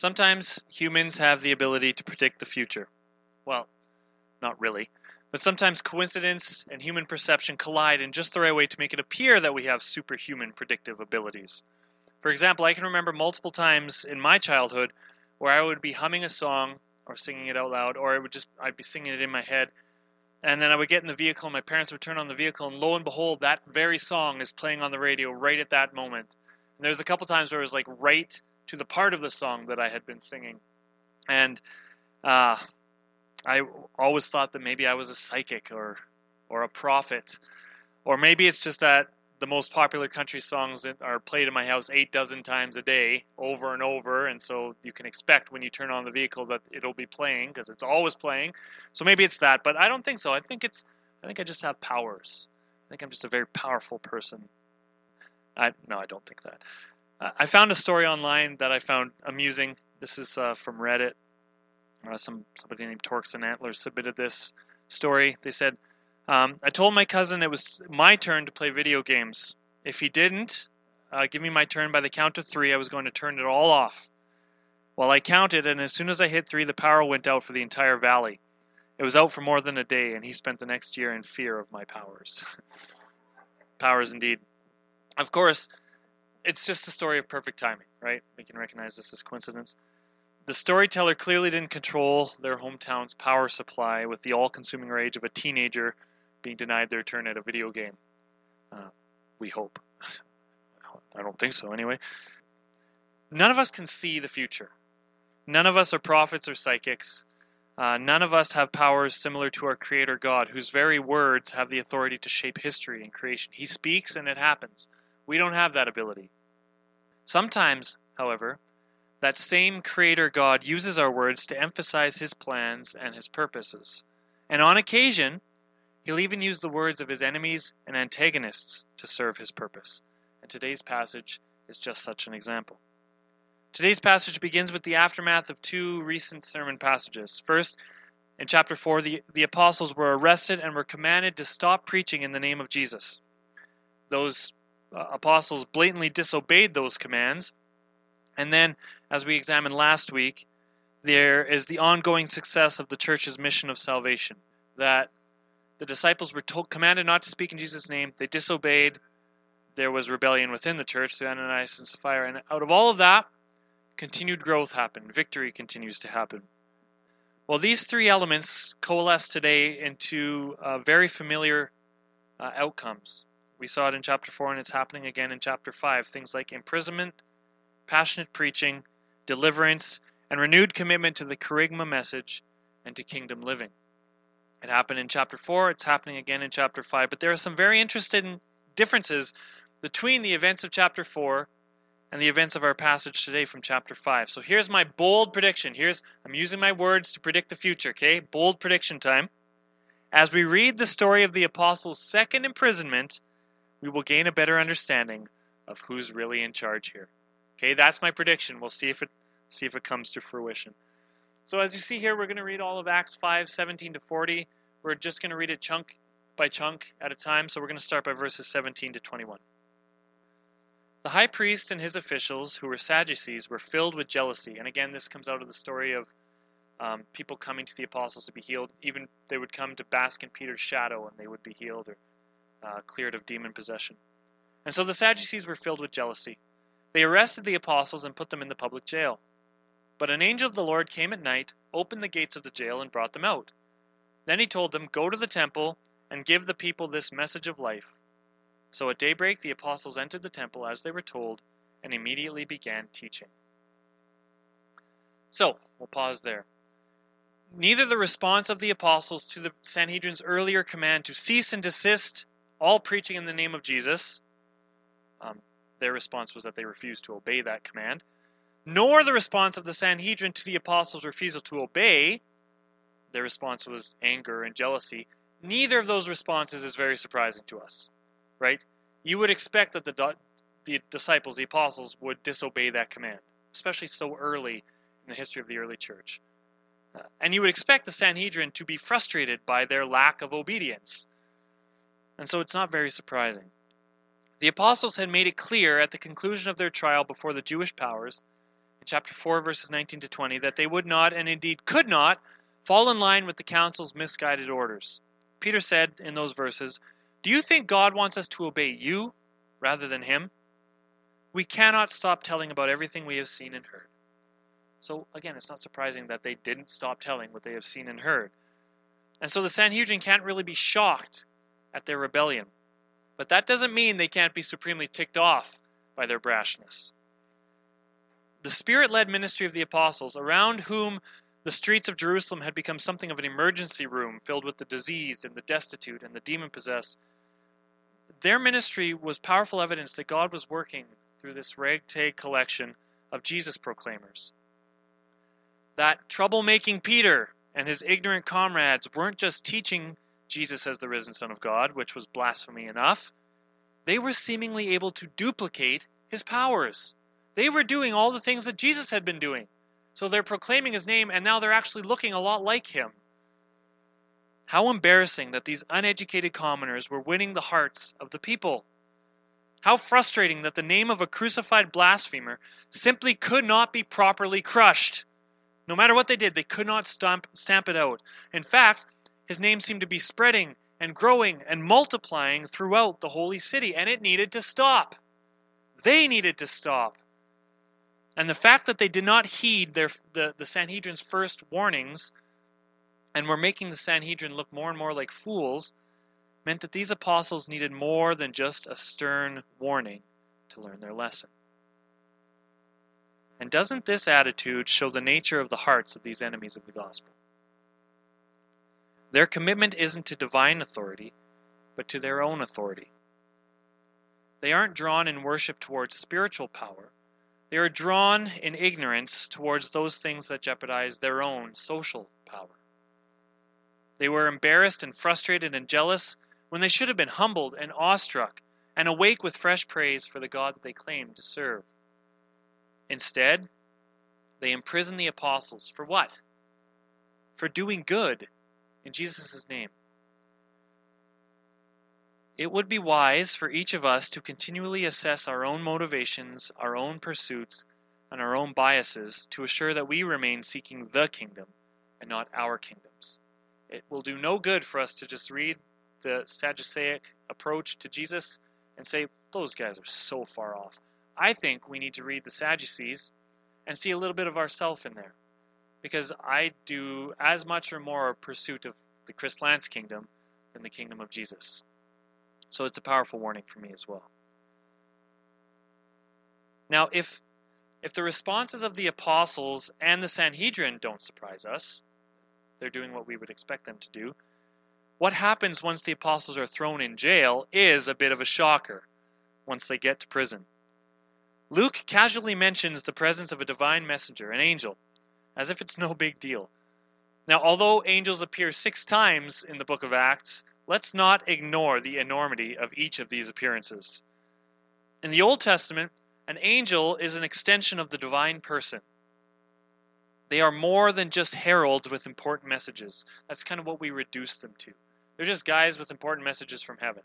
Sometimes humans have the ability to predict the future. Well, not really. But sometimes coincidence and human perception collide in just the right way to make it appear that we have superhuman predictive abilities. For example, I can remember multiple times in my childhood where I would be humming a song or singing it out loud, or it would just I'd be singing it in my head, and then I would get in the vehicle, and my parents would turn on the vehicle, and lo and behold, that very song is playing on the radio right at that moment. And there was a couple times where it was like right to the part of the song that I had been singing, and uh, I always thought that maybe I was a psychic or or a prophet, or maybe it's just that the most popular country songs are played in my house eight dozen times a day, over and over, and so you can expect when you turn on the vehicle that it'll be playing because it's always playing. So maybe it's that, but I don't think so. I think it's I think I just have powers. I think I'm just a very powerful person. I no, I don't think that. I found a story online that I found amusing. This is uh, from Reddit. Uh, some somebody named Torques and Antlers submitted this story. They said, um, "I told my cousin it was my turn to play video games. If he didn't uh, give me my turn by the count of three, I was going to turn it all off." Well, I counted, and as soon as I hit three, the power went out for the entire valley. It was out for more than a day, and he spent the next year in fear of my powers. powers indeed. Of course, it's just a story of perfect timing, right? We can recognize this as coincidence. The storyteller clearly didn't control their hometown's power supply with the all consuming rage of a teenager being denied their turn at a video game. Uh, we hope. I don't think so, anyway. None of us can see the future. None of us are prophets or psychics. Uh, none of us have powers similar to our Creator God, whose very words have the authority to shape history and creation. He speaks and it happens. We don't have that ability. Sometimes, however, that same Creator God uses our words to emphasize His plans and His purposes. And on occasion, He'll even use the words of His enemies and antagonists to serve His purpose. And today's passage is just such an example. Today's passage begins with the aftermath of two recent sermon passages. First, in chapter 4, the, the apostles were arrested and were commanded to stop preaching in the name of Jesus. Those uh, apostles blatantly disobeyed those commands. And then, as we examined last week, there is the ongoing success of the church's mission of salvation. That the disciples were told, commanded not to speak in Jesus' name, they disobeyed. There was rebellion within the church through Ananias and Sapphira. And out of all of that, continued growth happened. Victory continues to happen. Well, these three elements coalesce today into uh, very familiar uh, outcomes. We saw it in chapter 4, and it's happening again in chapter 5. Things like imprisonment, passionate preaching, deliverance, and renewed commitment to the kerygma message and to kingdom living. It happened in chapter 4, it's happening again in chapter 5. But there are some very interesting differences between the events of chapter 4 and the events of our passage today from chapter 5. So here's my bold prediction. Here's I'm using my words to predict the future, okay? Bold prediction time. As we read the story of the apostles' second imprisonment, we will gain a better understanding of who's really in charge here. Okay, that's my prediction. We'll see if it see if it comes to fruition. So as you see here, we're going to read all of Acts 5, 17 to 40. We're just going to read it chunk by chunk at a time. So we're going to start by verses 17 to 21. The high priest and his officials, who were Sadducees, were filled with jealousy. And again, this comes out of the story of um, people coming to the apostles to be healed. Even they would come to bask in Peter's shadow and they would be healed. Or uh, cleared of demon possession. And so the Sadducees were filled with jealousy. They arrested the apostles and put them in the public jail. But an angel of the Lord came at night, opened the gates of the jail, and brought them out. Then he told them, Go to the temple and give the people this message of life. So at daybreak the apostles entered the temple as they were told, and immediately began teaching. So, we'll pause there. Neither the response of the apostles to the Sanhedrin's earlier command to cease and desist all preaching in the name of Jesus. Um, their response was that they refused to obey that command. Nor the response of the Sanhedrin to the apostles' refusal to obey. Their response was anger and jealousy. Neither of those responses is very surprising to us, right? You would expect that the, the disciples, the apostles, would disobey that command, especially so early in the history of the early church. Uh, and you would expect the Sanhedrin to be frustrated by their lack of obedience and so it's not very surprising. The apostles had made it clear at the conclusion of their trial before the Jewish powers in chapter 4, verses 19 to 20, that they would not, and indeed could not, fall in line with the council's misguided orders. Peter said in those verses, Do you think God wants us to obey you rather than him? We cannot stop telling about everything we have seen and heard. So, again, it's not surprising that they didn't stop telling what they have seen and heard. And so the Sanhedrin can't really be shocked at their rebellion. But that doesn't mean they can't be supremely ticked off by their brashness. The spirit led ministry of the apostles, around whom the streets of Jerusalem had become something of an emergency room filled with the diseased and the destitute and the demon possessed, their ministry was powerful evidence that God was working through this ragtag collection of Jesus proclaimers. That troublemaking Peter and his ignorant comrades weren't just teaching Jesus as the risen Son of God, which was blasphemy enough, they were seemingly able to duplicate his powers. They were doing all the things that Jesus had been doing. So they're proclaiming his name, and now they're actually looking a lot like him. How embarrassing that these uneducated commoners were winning the hearts of the people. How frustrating that the name of a crucified blasphemer simply could not be properly crushed. No matter what they did, they could not stamp, stamp it out. In fact, his name seemed to be spreading and growing and multiplying throughout the holy city, and it needed to stop. They needed to stop. And the fact that they did not heed their, the, the Sanhedrin's first warnings and were making the Sanhedrin look more and more like fools meant that these apostles needed more than just a stern warning to learn their lesson. And doesn't this attitude show the nature of the hearts of these enemies of the gospel? Their commitment isn't to divine authority, but to their own authority. They aren't drawn in worship towards spiritual power. They are drawn in ignorance towards those things that jeopardize their own social power. They were embarrassed and frustrated and jealous when they should have been humbled and awestruck and awake with fresh praise for the God that they claimed to serve. Instead, they imprison the apostles for what? For doing good in Jesus' name. It would be wise for each of us to continually assess our own motivations, our own pursuits, and our own biases to assure that we remain seeking the kingdom and not our kingdoms. It will do no good for us to just read the Sadduceic approach to Jesus and say, those guys are so far off. I think we need to read the Sadducees and see a little bit of ourself in there. Because I do as much or more pursuit of the Chris Lance kingdom than the kingdom of Jesus. So it's a powerful warning for me as well. Now, if if the responses of the apostles and the Sanhedrin don't surprise us, they're doing what we would expect them to do. What happens once the apostles are thrown in jail is a bit of a shocker once they get to prison. Luke casually mentions the presence of a divine messenger, an angel, as if it's no big deal. Now, although angels appear six times in the book of Acts, let's not ignore the enormity of each of these appearances. In the Old Testament, an angel is an extension of the divine person. They are more than just heralds with important messages. That's kind of what we reduce them to. They're just guys with important messages from heaven.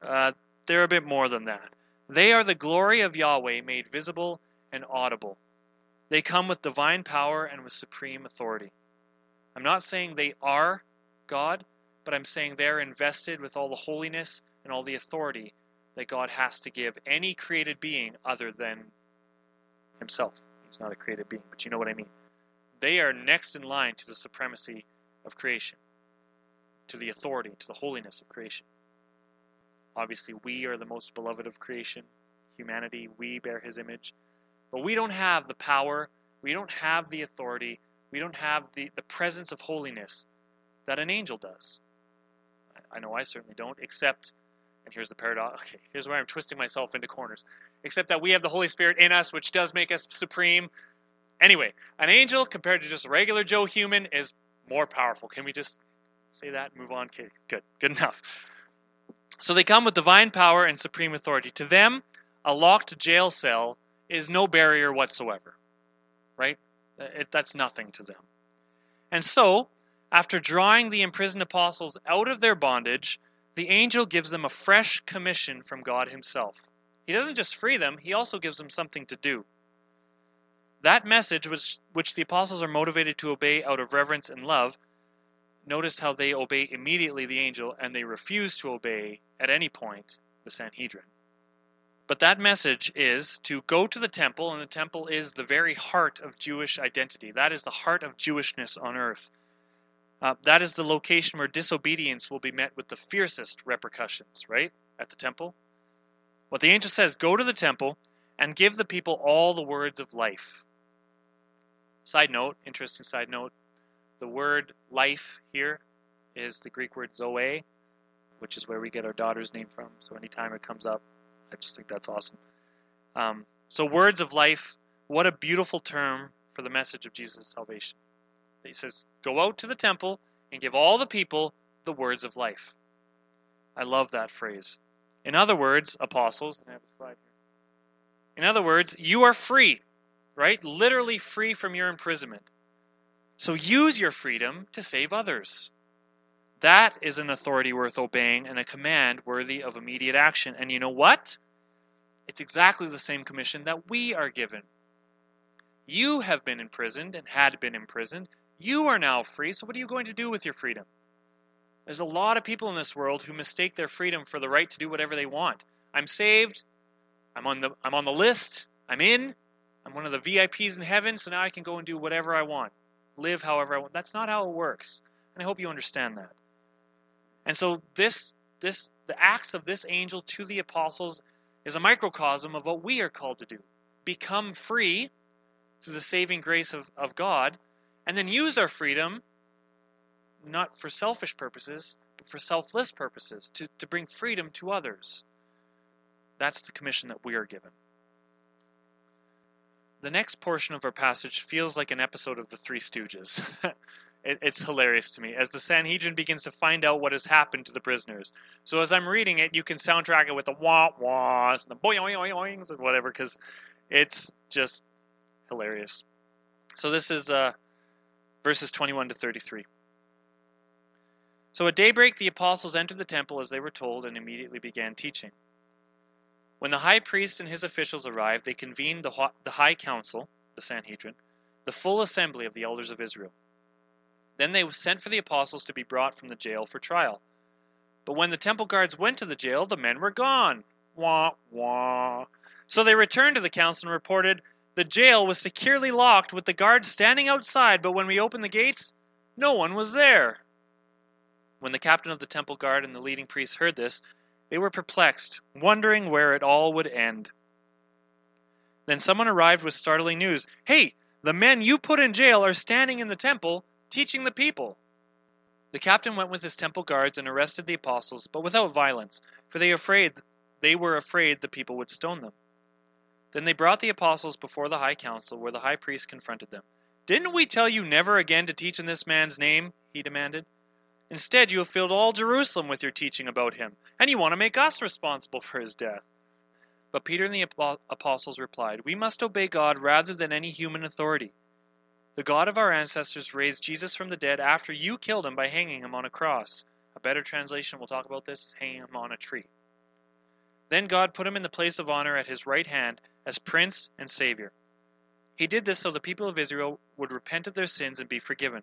Uh, they're a bit more than that. They are the glory of Yahweh made visible and audible. They come with divine power and with supreme authority. I'm not saying they are God, but I'm saying they're invested with all the holiness and all the authority that God has to give any created being other than himself. He's not a created being, but you know what I mean. They are next in line to the supremacy of creation, to the authority, to the holiness of creation. Obviously, we are the most beloved of creation, humanity, we bear his image. But we don't have the power, we don't have the authority, we don't have the, the presence of holiness that an angel does. I know I certainly don't, except, and here's the paradox, okay, here's where I'm twisting myself into corners, except that we have the Holy Spirit in us, which does make us supreme. Anyway, an angel compared to just a regular Joe human is more powerful. Can we just say that move on? Okay, good, good enough. So they come with divine power and supreme authority. To them, a locked jail cell is no barrier whatsoever. Right? Uh, it, that's nothing to them. And so, after drawing the imprisoned apostles out of their bondage, the angel gives them a fresh commission from God Himself. He doesn't just free them, He also gives them something to do. That message, which, which the apostles are motivated to obey out of reverence and love, notice how they obey immediately the angel and they refuse to obey at any point the Sanhedrin. But that message is to go to the temple, and the temple is the very heart of Jewish identity. That is the heart of Jewishness on earth. Uh, that is the location where disobedience will be met with the fiercest repercussions, right? At the temple. What the angel says go to the temple and give the people all the words of life. Side note, interesting side note the word life here is the Greek word zoe, which is where we get our daughter's name from. So anytime it comes up, I just think that's awesome. Um, so, words of life, what a beautiful term for the message of Jesus' salvation. He says, Go out to the temple and give all the people the words of life. I love that phrase. In other words, apostles, I have a slide here. In other words, you are free, right? Literally free from your imprisonment. So use your freedom to save others. That is an authority worth obeying and a command worthy of immediate action. And you know what? It's exactly the same commission that we are given. You have been imprisoned and had been imprisoned. You are now free, so what are you going to do with your freedom? There's a lot of people in this world who mistake their freedom for the right to do whatever they want. I'm saved. I'm on the I'm on the list. I'm in. I'm one of the VIPs in heaven, so now I can go and do whatever I want. Live however I want. That's not how it works. And I hope you understand that. And so this this the acts of this angel to the apostles is a microcosm of what we are called to do. Become free through the saving grace of, of God and then use our freedom not for selfish purposes, but for selfless purposes, to, to bring freedom to others. That's the commission that we are given. The next portion of our passage feels like an episode of The Three Stooges. it, it's hilarious to me as the Sanhedrin begins to find out what has happened to the prisoners. So as I'm reading it, you can soundtrack it with the wah wahs and the boing boings and whatever, because it's just hilarious. So this is uh, verses 21 to 33. So at daybreak the apostles entered the temple as they were told and immediately began teaching. When the high priest and his officials arrived, they convened the high council, the Sanhedrin, the full assembly of the elders of Israel. Then they sent for the apostles to be brought from the jail for trial. But when the temple guards went to the jail, the men were gone. Wah, wah. So they returned to the council and reported, the jail was securely locked with the guards standing outside, but when we opened the gates, no one was there. When the captain of the temple guard and the leading priests heard this, they were perplexed, wondering where it all would end. Then someone arrived with startling news Hey, the men you put in jail are standing in the temple, teaching the people. The captain went with his temple guards and arrested the apostles, but without violence, for they afraid they were afraid the people would stone them. Then they brought the apostles before the high council, where the high priest confronted them. Didn't we tell you never again to teach in this man's name? he demanded. Instead, you have filled all Jerusalem with your teaching about him, and you want to make us responsible for his death. But Peter and the apostles replied, We must obey God rather than any human authority. The God of our ancestors raised Jesus from the dead after you killed him by hanging him on a cross. A better translation, we'll talk about this, is hanging him on a tree. Then God put him in the place of honor at his right hand as Prince and Savior. He did this so the people of Israel would repent of their sins and be forgiven.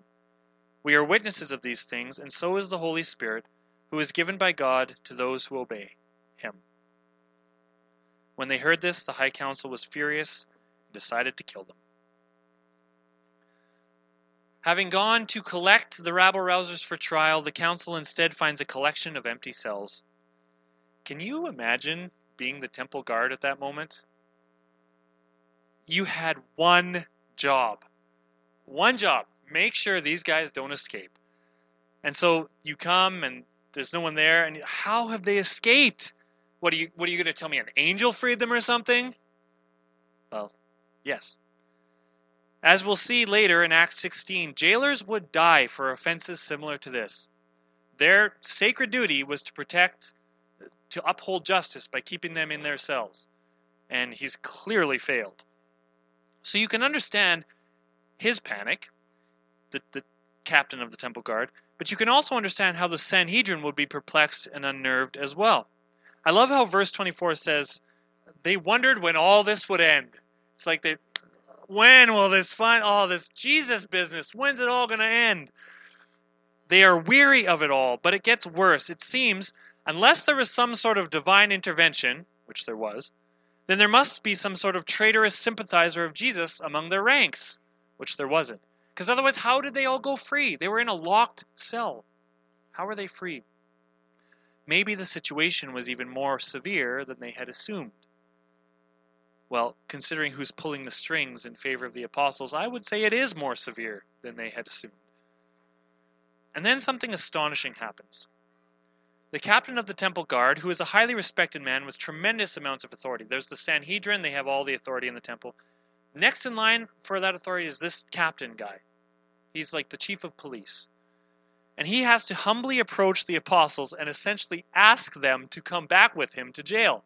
We are witnesses of these things, and so is the Holy Spirit, who is given by God to those who obey him. When they heard this, the high council was furious and decided to kill them. Having gone to collect the rabble rousers for trial, the council instead finds a collection of empty cells. Can you imagine being the temple guard at that moment? you had one job. One job. Make sure these guys don't escape. And so you come and there's no one there and how have they escaped? What are you what are you going to tell me an angel freed them or something? Well, yes. As we'll see later in Acts 16, jailers would die for offenses similar to this. Their sacred duty was to protect to uphold justice by keeping them in their cells. And he's clearly failed. So you can understand his panic, the, the captain of the temple guard, but you can also understand how the Sanhedrin would be perplexed and unnerved as well. I love how verse 24 says, They wondered when all this would end. It's like they, when will this find all oh, this Jesus business? When's it all going to end? They are weary of it all, but it gets worse. It seems, unless there was some sort of divine intervention, which there was, then there must be some sort of traitorous sympathizer of Jesus among their ranks, which there wasn't. Because otherwise, how did they all go free? They were in a locked cell. How were they free? Maybe the situation was even more severe than they had assumed. Well, considering who's pulling the strings in favor of the apostles, I would say it is more severe than they had assumed. And then something astonishing happens. The captain of the temple guard, who is a highly respected man with tremendous amounts of authority, there's the Sanhedrin, they have all the authority in the temple. Next in line for that authority is this captain guy. He's like the chief of police. And he has to humbly approach the apostles and essentially ask them to come back with him to jail.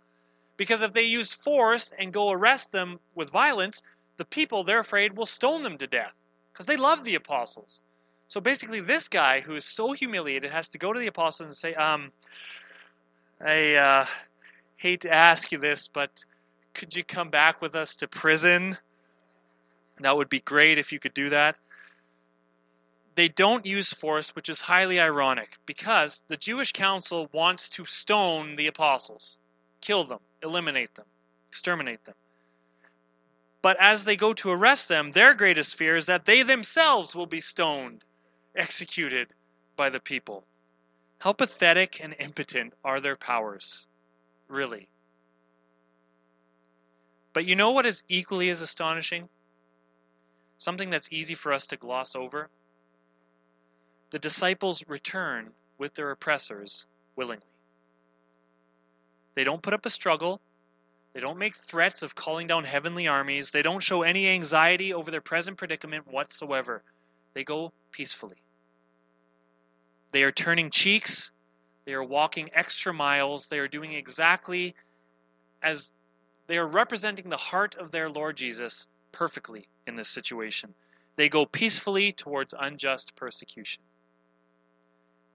Because if they use force and go arrest them with violence, the people, they're afraid, will stone them to death. Because they love the apostles. So basically, this guy who is so humiliated has to go to the apostles and say, um, I uh, hate to ask you this, but could you come back with us to prison? That would be great if you could do that. They don't use force, which is highly ironic because the Jewish council wants to stone the apostles, kill them eliminate them, exterminate them. But as they go to arrest them, their greatest fear is that they themselves will be stoned, executed by the people. How pathetic and impotent are their powers, really. But you know what is equally as astonishing? Something that's easy for us to gloss over? The disciples return with their oppressors willingly. They don't put up a struggle. They don't make threats of calling down heavenly armies. They don't show any anxiety over their present predicament whatsoever. They go peacefully. They are turning cheeks. They are walking extra miles. They are doing exactly as they are representing the heart of their Lord Jesus perfectly in this situation. They go peacefully towards unjust persecution.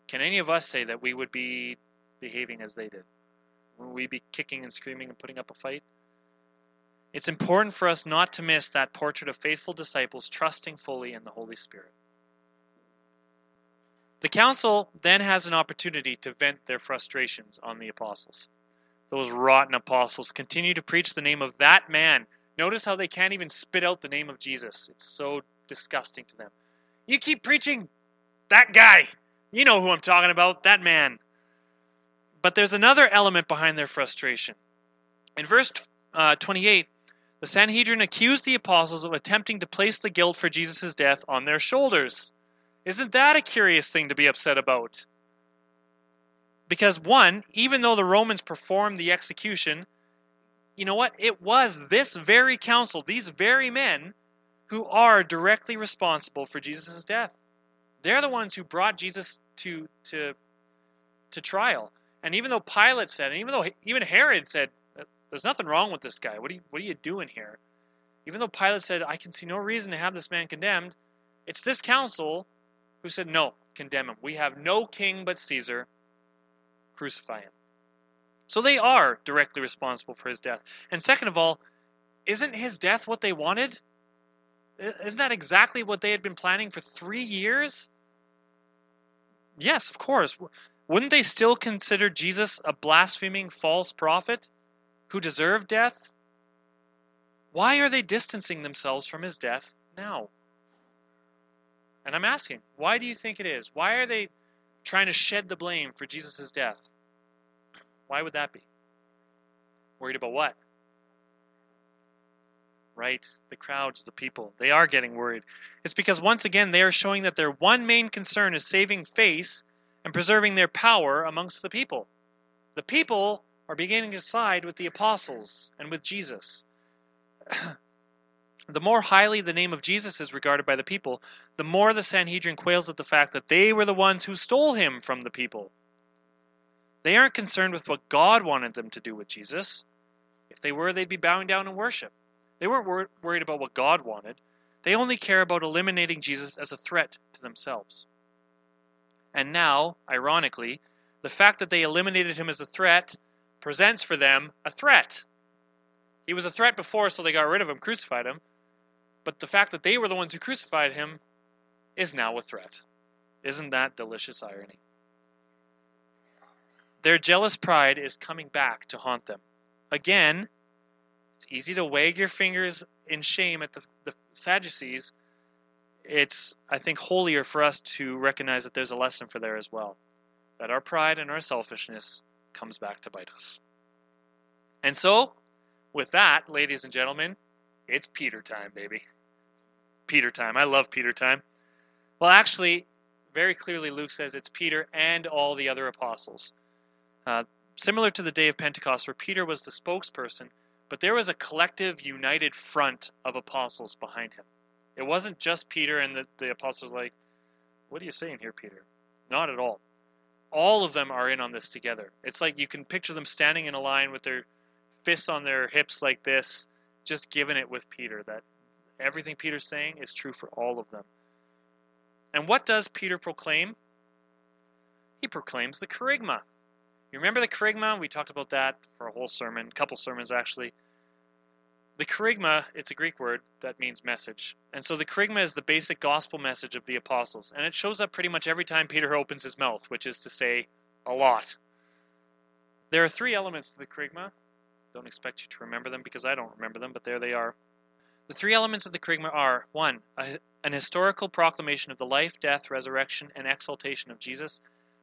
Can any of us say that we would be behaving as they did? Will we be kicking and screaming and putting up a fight? It's important for us not to miss that portrait of faithful disciples trusting fully in the Holy Spirit. The council then has an opportunity to vent their frustrations on the apostles. Those rotten apostles continue to preach the name of that man. Notice how they can't even spit out the name of Jesus. It's so disgusting to them. You keep preaching that guy. You know who I'm talking about, that man. But there's another element behind their frustration. In verse uh, 28, the Sanhedrin accused the apostles of attempting to place the guilt for Jesus' death on their shoulders. Isn't that a curious thing to be upset about? Because, one, even though the Romans performed the execution, you know what? It was this very council, these very men, who are directly responsible for Jesus' death. They're the ones who brought Jesus to, to, to trial. And even though Pilate said, and even though even Herod said, uh, there's nothing wrong with this guy. What are you, what are you doing here? Even though Pilate said, I can see no reason to have this man condemned, it's this council who said, no, condemn him. We have no king but Caesar. Crucify him. So they are directly responsible for his death. And second of all, isn't his death what they wanted? Isn't that exactly what they had been planning for three years? Yes, of course wouldn't they still consider Jesus a blaspheming false prophet who deserved death? Why are they distancing themselves from his death now? And I'm asking, why do you think it is? Why are they trying to shed the blame for Jesus' death? Why would that be? Worried about what? Right? The crowds, the people. They are getting worried. It's because once again they are showing that their one main concern is saving face and preserving their power amongst the people. The people are beginning to side with the apostles and with Jesus. the more highly the name of Jesus is regarded by the people, the more the Sanhedrin quails at the fact that they were the ones who stole him from the people. They aren't concerned with what God wanted them to do with Jesus. If they were, they'd be bowing down in worship. They weren't wor- worried about what God wanted. They only care about eliminating Jesus as a threat to themselves. And now, ironically, the fact that they eliminated him as a threat presents for them a threat. He was a threat before, so they got rid of him, crucified him. But the fact that they were the ones who crucified him is now a threat. Isn't that delicious irony? Their jealous pride is coming back to haunt them. Again, it's easy to wag your fingers in shame at the, the Sadducees. It's, I think, holier for us to recognize that there's a lesson for there as well. That our pride and our selfishness comes back to bite us. And so, with that, ladies and gentlemen, it's Peter time, baby. Peter time. I love Peter time. Well, actually, very clearly, Luke says it's Peter and all the other apostles. Uh, similar to the day of Pentecost, where Peter was the spokesperson, but there was a collective, united front of apostles behind him. It wasn't just Peter and the, the apostles like, what are you saying here, Peter? Not at all. All of them are in on this together. It's like you can picture them standing in a line with their fists on their hips like this, just giving it with Peter that everything Peter's saying is true for all of them. And what does Peter proclaim? He proclaims the kerygma. You remember the kerygma? We talked about that for a whole sermon, a couple sermons actually. The kerygma, it's a Greek word that means message. And so the kerygma is the basic gospel message of the apostles. And it shows up pretty much every time Peter opens his mouth, which is to say, a lot. There are three elements to the kerygma. Don't expect you to remember them because I don't remember them, but there they are. The three elements of the kerygma are 1. A, an historical proclamation of the life, death, resurrection, and exaltation of Jesus.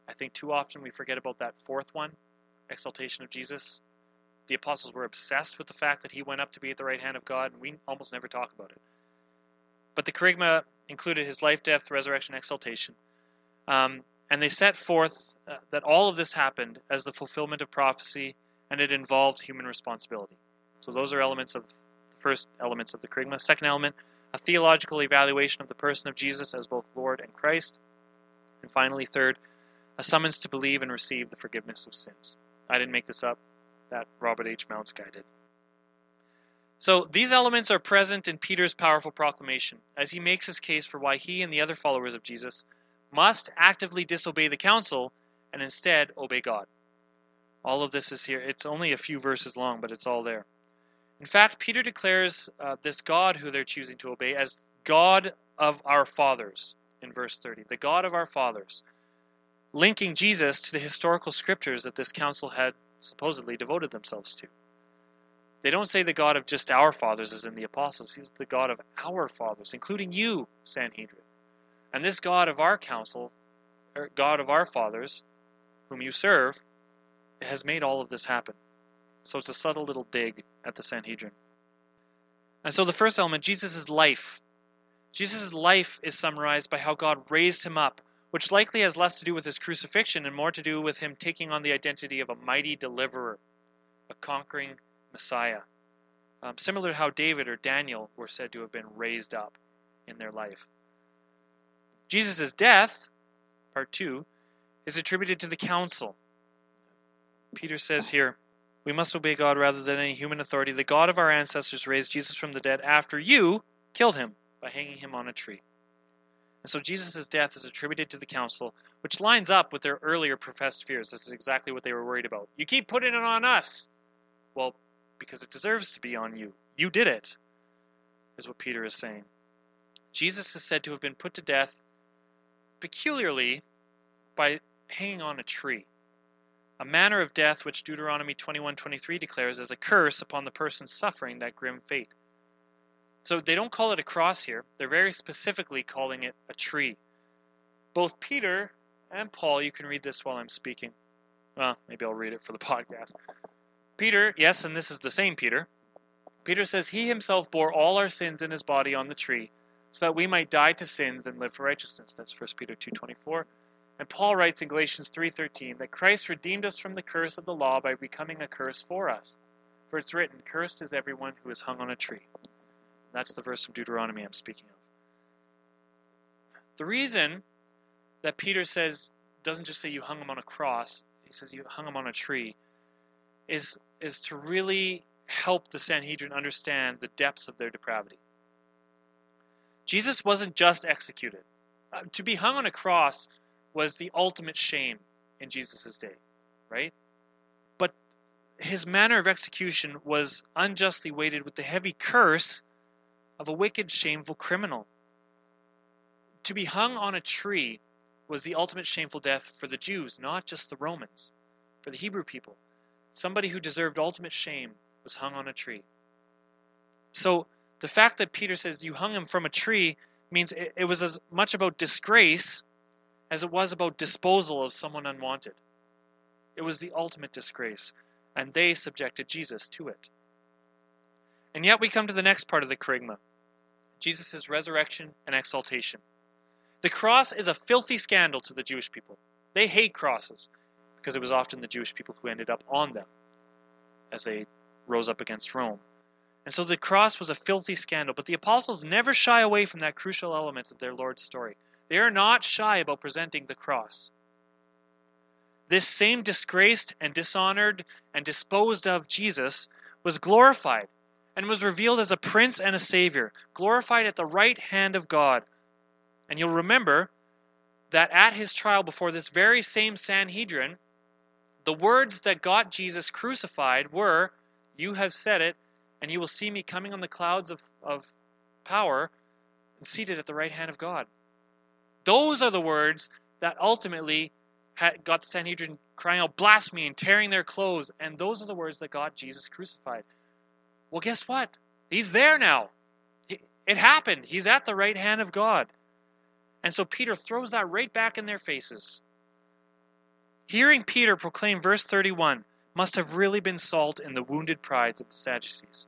I think too often we forget about that fourth one, exaltation of Jesus. The apostles were obsessed with the fact that he went up to be at the right hand of God, and we almost never talk about it. But the kerygma included his life, death, resurrection, exaltation. Um, and they set forth uh, that all of this happened as the fulfillment of prophecy, and it involved human responsibility. So those are elements of the first elements of the kerygma. Second element, a theological evaluation of the person of Jesus as both Lord and Christ. And finally, third, a summons to believe and receive the forgiveness of sins. I didn't make this up, that Robert H. Mounce guy did. So these elements are present in Peter's powerful proclamation as he makes his case for why he and the other followers of Jesus must actively disobey the council and instead obey God. All of this is here. It's only a few verses long, but it's all there. In fact, Peter declares uh, this God who they're choosing to obey as God of our fathers in verse 30. The God of our fathers linking Jesus to the historical scriptures that this council had supposedly devoted themselves to. They don't say the God of just our fathers is in the apostles. He's the God of our fathers, including you, Sanhedrin. And this God of our council, or God of our fathers, whom you serve, has made all of this happen. So it's a subtle little dig at the Sanhedrin. And so the first element, Jesus' life. Jesus' life is summarized by how God raised him up which likely has less to do with his crucifixion and more to do with him taking on the identity of a mighty deliverer, a conquering Messiah. Um, similar to how David or Daniel were said to have been raised up in their life. Jesus' death, part 2, is attributed to the council. Peter says here, We must obey God rather than any human authority. The God of our ancestors raised Jesus from the dead after you killed him by hanging him on a tree. And so Jesus' death is attributed to the council, which lines up with their earlier professed fears. This is exactly what they were worried about. You keep putting it on us. Well, because it deserves to be on you. You did it, is what Peter is saying. Jesus is said to have been put to death peculiarly by hanging on a tree. A manner of death which Deuteronomy 21:23 declares as a curse upon the person suffering that grim fate. So they don't call it a cross here. They're very specifically calling it a tree. Both Peter and Paul, you can read this while I'm speaking. Well, maybe I'll read it for the podcast. Peter, yes, and this is the same Peter. Peter says he himself bore all our sins in his body on the tree, so that we might die to sins and live for righteousness. That's 1 Peter 2:24. And Paul writes in Galatians 3:13 that Christ redeemed us from the curse of the law by becoming a curse for us. For it's written, cursed is everyone who is hung on a tree. That's the verse from Deuteronomy I'm speaking of. The reason that Peter says doesn't just say you hung him on a cross, he says you hung him on a tree, is is to really help the Sanhedrin understand the depths of their depravity. Jesus wasn't just executed. Uh, to be hung on a cross was the ultimate shame in Jesus' day, right? But his manner of execution was unjustly weighted with the heavy curse of a wicked, shameful criminal. To be hung on a tree was the ultimate shameful death for the Jews, not just the Romans, for the Hebrew people. Somebody who deserved ultimate shame was hung on a tree. So the fact that Peter says you hung him from a tree means it, it was as much about disgrace as it was about disposal of someone unwanted. It was the ultimate disgrace, and they subjected Jesus to it. And yet we come to the next part of the kerygma Jesus' resurrection and exaltation. The cross is a filthy scandal to the Jewish people. They hate crosses because it was often the Jewish people who ended up on them as they rose up against Rome. And so the cross was a filthy scandal, but the apostles never shy away from that crucial element of their Lord's story. They are not shy about presenting the cross. This same disgraced and dishonored and disposed of Jesus was glorified and was revealed as a prince and a savior, glorified at the right hand of God. And you'll remember that at his trial before this very same Sanhedrin, the words that got Jesus crucified were, You have said it, and you will see me coming on the clouds of, of power and seated at the right hand of God. Those are the words that ultimately got the Sanhedrin crying out blasphemy and tearing their clothes, and those are the words that got Jesus crucified. Well, guess what? He's there now. It happened. He's at the right hand of God. And so Peter throws that right back in their faces. Hearing Peter proclaim verse 31 must have really been salt in the wounded prides of the Sadducees.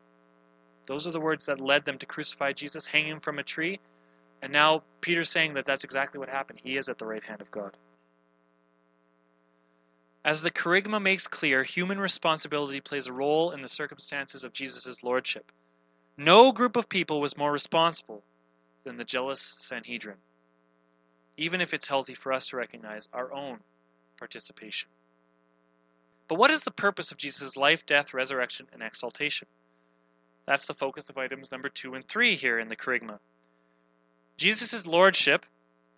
Those are the words that led them to crucify Jesus, hanging from a tree. And now Peter's saying that that's exactly what happened. He is at the right hand of God. As the Kerygma makes clear, human responsibility plays a role in the circumstances of Jesus' lordship. No group of people was more responsible than the jealous Sanhedrin, even if it's healthy for us to recognize our own participation. But what is the purpose of Jesus' life, death, resurrection, and exaltation? That's the focus of items number two and three here in the Kerygma. Jesus' lordship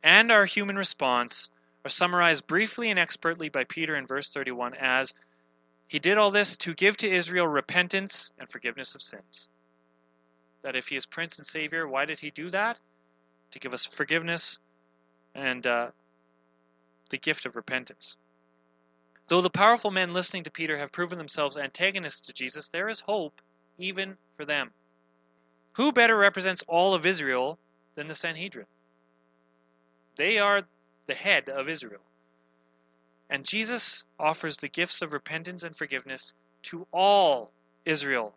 and our human response are summarized briefly and expertly by Peter in verse 31 as He did all this to give to Israel repentance and forgiveness of sins. That if He is Prince and Savior, why did He do that? To give us forgiveness and uh, the gift of repentance. Though the powerful men listening to Peter have proven themselves antagonists to Jesus, there is hope even for them. Who better represents all of Israel than the Sanhedrin? They are the head of Israel. And Jesus offers the gifts of repentance and forgiveness to all Israel,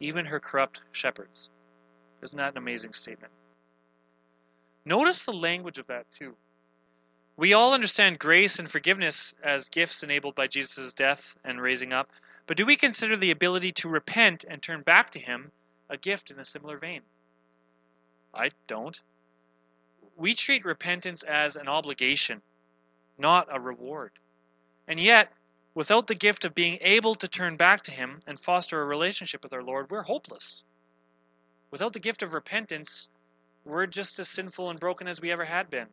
even her corrupt shepherds. Isn't that an amazing statement? Notice the language of that, too. We all understand grace and forgiveness as gifts enabled by Jesus' death and raising up, but do we consider the ability to repent and turn back to Him a gift in a similar vein? I don't. We treat repentance as an obligation, not a reward. And yet, without the gift of being able to turn back to Him and foster a relationship with our Lord, we're hopeless. Without the gift of repentance, we're just as sinful and broken as we ever had been.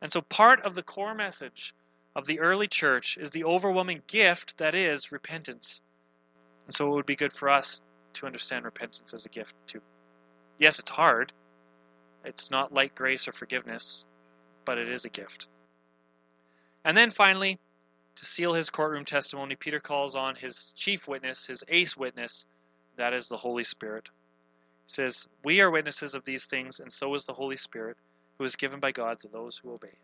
And so, part of the core message of the early church is the overwhelming gift that is repentance. And so, it would be good for us to understand repentance as a gift, too. Yes, it's hard. It's not like grace or forgiveness, but it is a gift. And then finally, to seal his courtroom testimony, Peter calls on his chief witness, his ace witness, that is the Holy Spirit. He says, We are witnesses of these things, and so is the Holy Spirit who is given by God to those who obey him.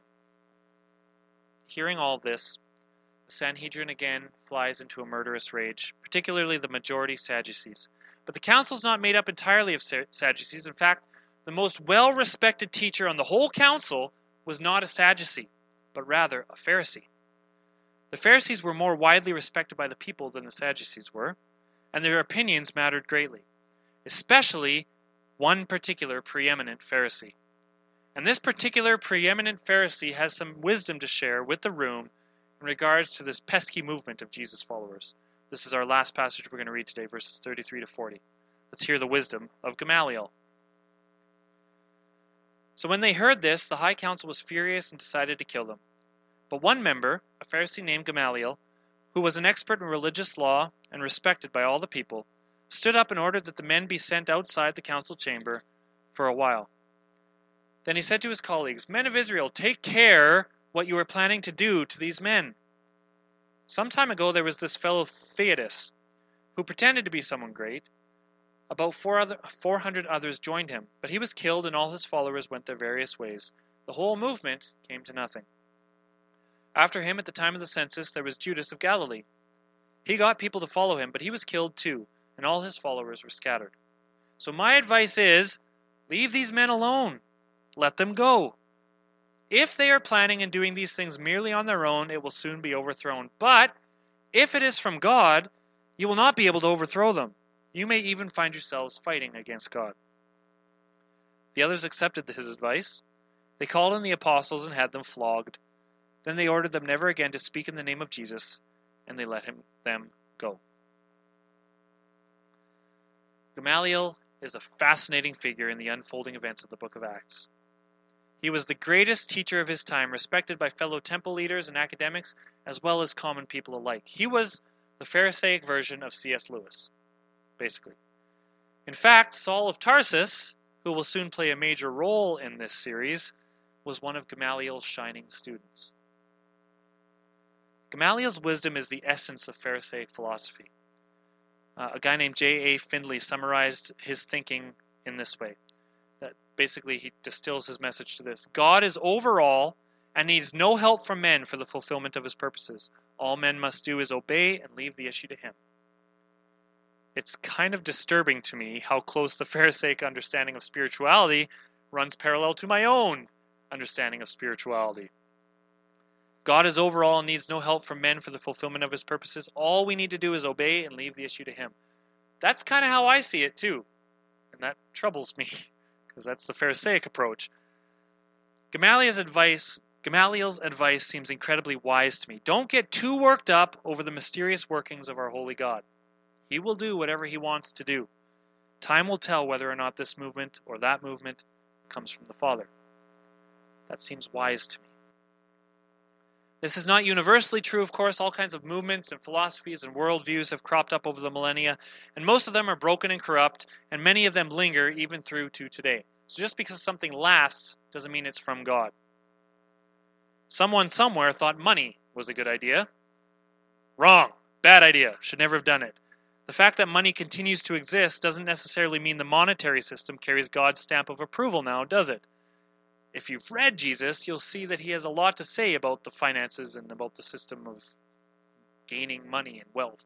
Hearing all this, the Sanhedrin again flies into a murderous rage, particularly the majority Sadducees. But the council is not made up entirely of Sadducees. In fact, the most well respected teacher on the whole council was not a Sadducee, but rather a Pharisee. The Pharisees were more widely respected by the people than the Sadducees were, and their opinions mattered greatly, especially one particular preeminent Pharisee. And this particular preeminent Pharisee has some wisdom to share with the room in regards to this pesky movement of Jesus' followers. This is our last passage we're going to read today, verses 33 to 40. Let's hear the wisdom of Gamaliel. So when they heard this, the high council was furious and decided to kill them. But one member, a Pharisee named Gamaliel, who was an expert in religious law and respected by all the people, stood up and ordered that the men be sent outside the council chamber for a while. Then he said to his colleagues, Men of Israel, take care what you are planning to do to these men. Some time ago there was this fellow Theudas, who pretended to be someone great. About four other, 400 others joined him, but he was killed and all his followers went their various ways. The whole movement came to nothing. After him, at the time of the census, there was Judas of Galilee. He got people to follow him, but he was killed too, and all his followers were scattered. So my advice is leave these men alone. Let them go. If they are planning and doing these things merely on their own, it will soon be overthrown. But if it is from God, you will not be able to overthrow them. You may even find yourselves fighting against God. The others accepted his advice. They called in the apostles and had them flogged. Then they ordered them never again to speak in the name of Jesus, and they let him them go. Gamaliel is a fascinating figure in the unfolding events of the book of Acts. He was the greatest teacher of his time, respected by fellow temple leaders and academics, as well as common people alike. He was the Pharisaic version of C.S. Lewis, basically. In fact, Saul of Tarsus, who will soon play a major role in this series, was one of Gamaliel's shining students. Gamaliel's wisdom is the essence of Pharisaic philosophy. Uh, a guy named J.A. Findlay summarized his thinking in this way that basically he distills his message to this God is over all and needs no help from men for the fulfillment of his purposes. All men must do is obey and leave the issue to him. It's kind of disturbing to me how close the Pharisaic understanding of spirituality runs parallel to my own understanding of spirituality. God is over all and needs no help from men for the fulfillment of his purposes. All we need to do is obey and leave the issue to him. That's kind of how I see it too. And that troubles me because that's the Pharisaic approach. Gamaliel's advice Gamaliel's advice seems incredibly wise to me. Don't get too worked up over the mysterious workings of our holy God. He will do whatever he wants to do. Time will tell whether or not this movement or that movement comes from the Father. That seems wise to me. This is not universally true, of course. All kinds of movements and philosophies and worldviews have cropped up over the millennia, and most of them are broken and corrupt, and many of them linger even through to today. So just because something lasts doesn't mean it's from God. Someone somewhere thought money was a good idea. Wrong. Bad idea. Should never have done it. The fact that money continues to exist doesn't necessarily mean the monetary system carries God's stamp of approval now, does it? if you've read Jesus, you'll see that he has a lot to say about the finances and about the system of gaining money and wealth.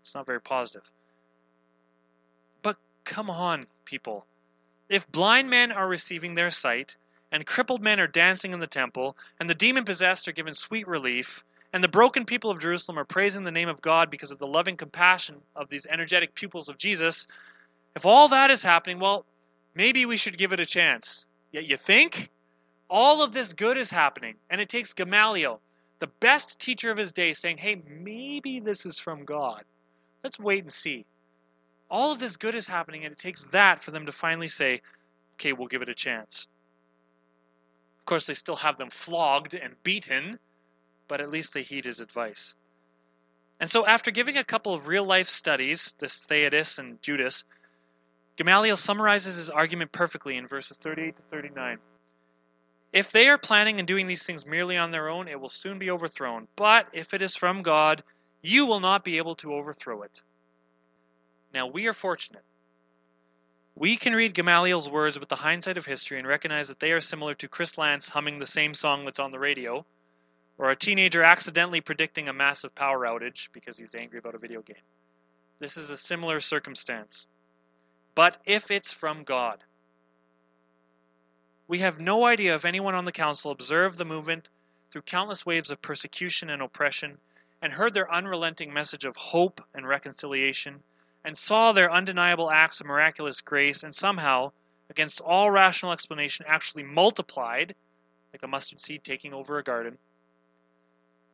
It's not very positive. But come on, people. If blind men are receiving their sight, and crippled men are dancing in the temple, and the demon possessed are given sweet relief, and the broken people of Jerusalem are praising the name of God because of the loving compassion of these energetic pupils of Jesus, if all that is happening, well, maybe we should give it a chance Yet you think? All of this good is happening, and it takes Gamaliel, the best teacher of his day, saying, hey, maybe this is from God. Let's wait and see. All of this good is happening, and it takes that for them to finally say, okay, we'll give it a chance. Of course, they still have them flogged and beaten, but at least they heed his advice. And so, after giving a couple of real life studies, this Theudas and Judas, Gamaliel summarizes his argument perfectly in verses 38 to 39. If they are planning and doing these things merely on their own, it will soon be overthrown. But if it is from God, you will not be able to overthrow it. Now, we are fortunate. We can read Gamaliel's words with the hindsight of history and recognize that they are similar to Chris Lance humming the same song that's on the radio, or a teenager accidentally predicting a massive power outage because he's angry about a video game. This is a similar circumstance but if it's from God. We have no idea if anyone on the council observed the movement through countless waves of persecution and oppression and heard their unrelenting message of hope and reconciliation and saw their undeniable acts of miraculous grace and somehow, against all rational explanation, actually multiplied, like a mustard seed taking over a garden.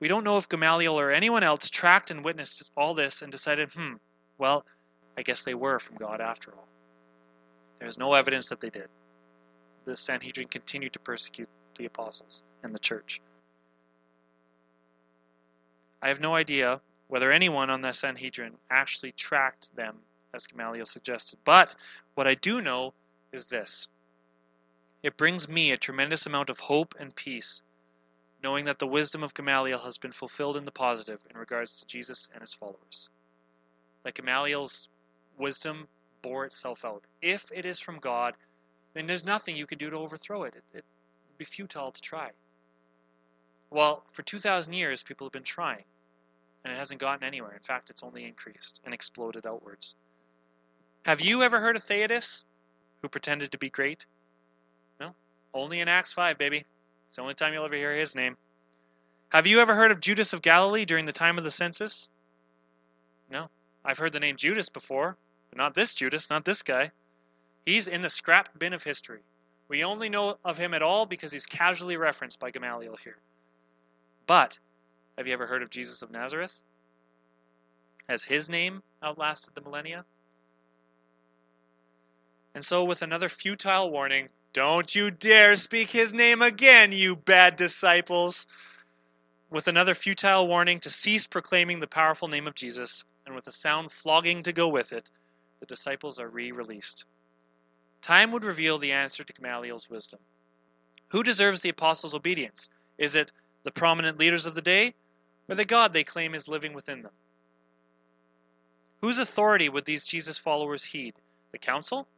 We don't know if Gamaliel or anyone else tracked and witnessed all this and decided, hmm, well, I guess they were from God after all. There is no evidence that they did. The Sanhedrin continued to persecute the apostles and the church. I have no idea whether anyone on the Sanhedrin actually tracked them as Gamaliel suggested. But what I do know is this it brings me a tremendous amount of hope and peace, knowing that the wisdom of Gamaliel has been fulfilled in the positive in regards to Jesus and his followers. That Gamaliel's wisdom bore itself out. If it is from God, then there's nothing you can do to overthrow it. It, would be futile to try. Well, for 2,000 years, people have been trying, and it hasn't gotten anywhere. In fact, it's only increased and exploded outwards. Have you ever heard of Theudas, who pretended to be great? No? Only in Acts 5, baby. It's the only time you'll ever hear his name. Have you ever heard of Judas of Galilee during the time of the census? No. I've heard the name Judas before, but not this Judas, not this guy. He's in the scrap bin of history. We only know of him at all because he's casually referenced by Gamaliel here. But have you ever heard of Jesus of Nazareth? Has his name outlasted the millennia? And so, with another futile warning, don't you dare speak his name again, you bad disciples! With another futile warning to cease proclaiming the powerful name of Jesus, and with a sound flogging to go with it, the disciples are re released. Time would reveal the answer to Gamaliel's wisdom. Who deserves the apostles' obedience? Is it the prominent leaders of the day, or the God they claim is living within them? Whose authority would these Jesus followers heed? The council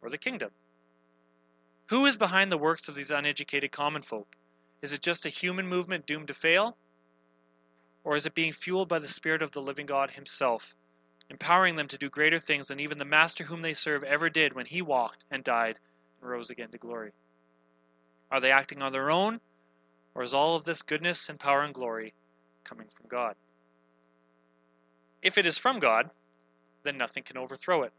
or the kingdom? Who is behind the works of these uneducated common folk? Is it just a human movement doomed to fail? Or is it being fueled by the Spirit of the living God Himself, empowering them to do greater things than even the Master whom they serve ever did when He walked and died and rose again to glory? Are they acting on their own, or is all of this goodness and power and glory coming from God? If it is from God, then nothing can overthrow it.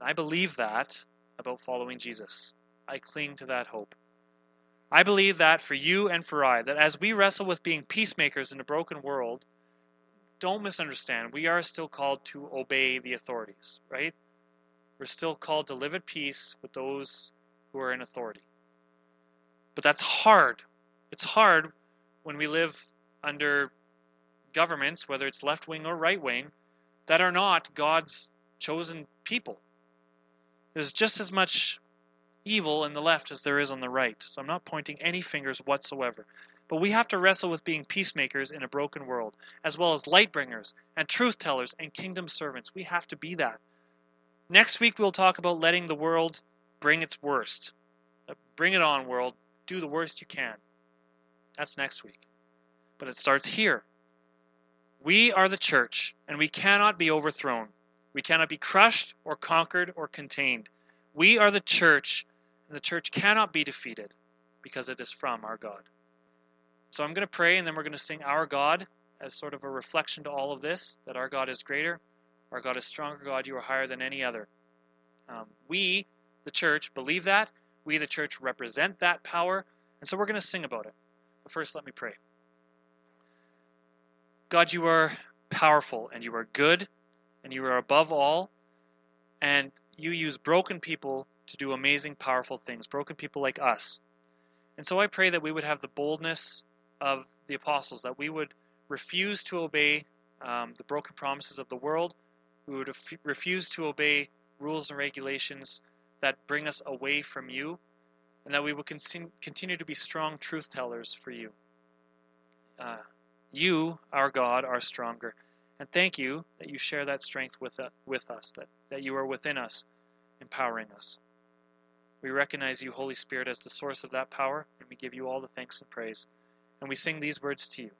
I believe that about following Jesus. I cling to that hope. I believe that for you and for I, that as we wrestle with being peacemakers in a broken world, don't misunderstand. We are still called to obey the authorities, right? We're still called to live at peace with those who are in authority. But that's hard. It's hard when we live under governments, whether it's left wing or right wing, that are not God's chosen people. There's just as much evil in the left as there is on the right. So I'm not pointing any fingers whatsoever. But we have to wrestle with being peacemakers in a broken world, as well as light bringers and truth tellers and kingdom servants. We have to be that. Next week, we'll talk about letting the world bring its worst. Uh, bring it on, world. Do the worst you can. That's next week. But it starts here. We are the church, and we cannot be overthrown. We cannot be crushed or conquered or contained. We are the church, and the church cannot be defeated because it is from our God. So I'm going to pray, and then we're going to sing Our God as sort of a reflection to all of this that our God is greater, our God is stronger, God, you are higher than any other. Um, we, the church, believe that. We, the church, represent that power, and so we're going to sing about it. But first, let me pray. God, you are powerful, and you are good, and you are above all, and you use broken people to do amazing, powerful things, broken people like us. And so I pray that we would have the boldness of the apostles, that we would refuse to obey um, the broken promises of the world, we would ref- refuse to obey rules and regulations that bring us away from you, and that we would con- continue to be strong truth tellers for you. Uh, you, our God, are stronger. And thank you that you share that strength with, uh, with us, that, that you are within us, empowering us. We recognize you, Holy Spirit, as the source of that power, and we give you all the thanks and praise. And we sing these words to you.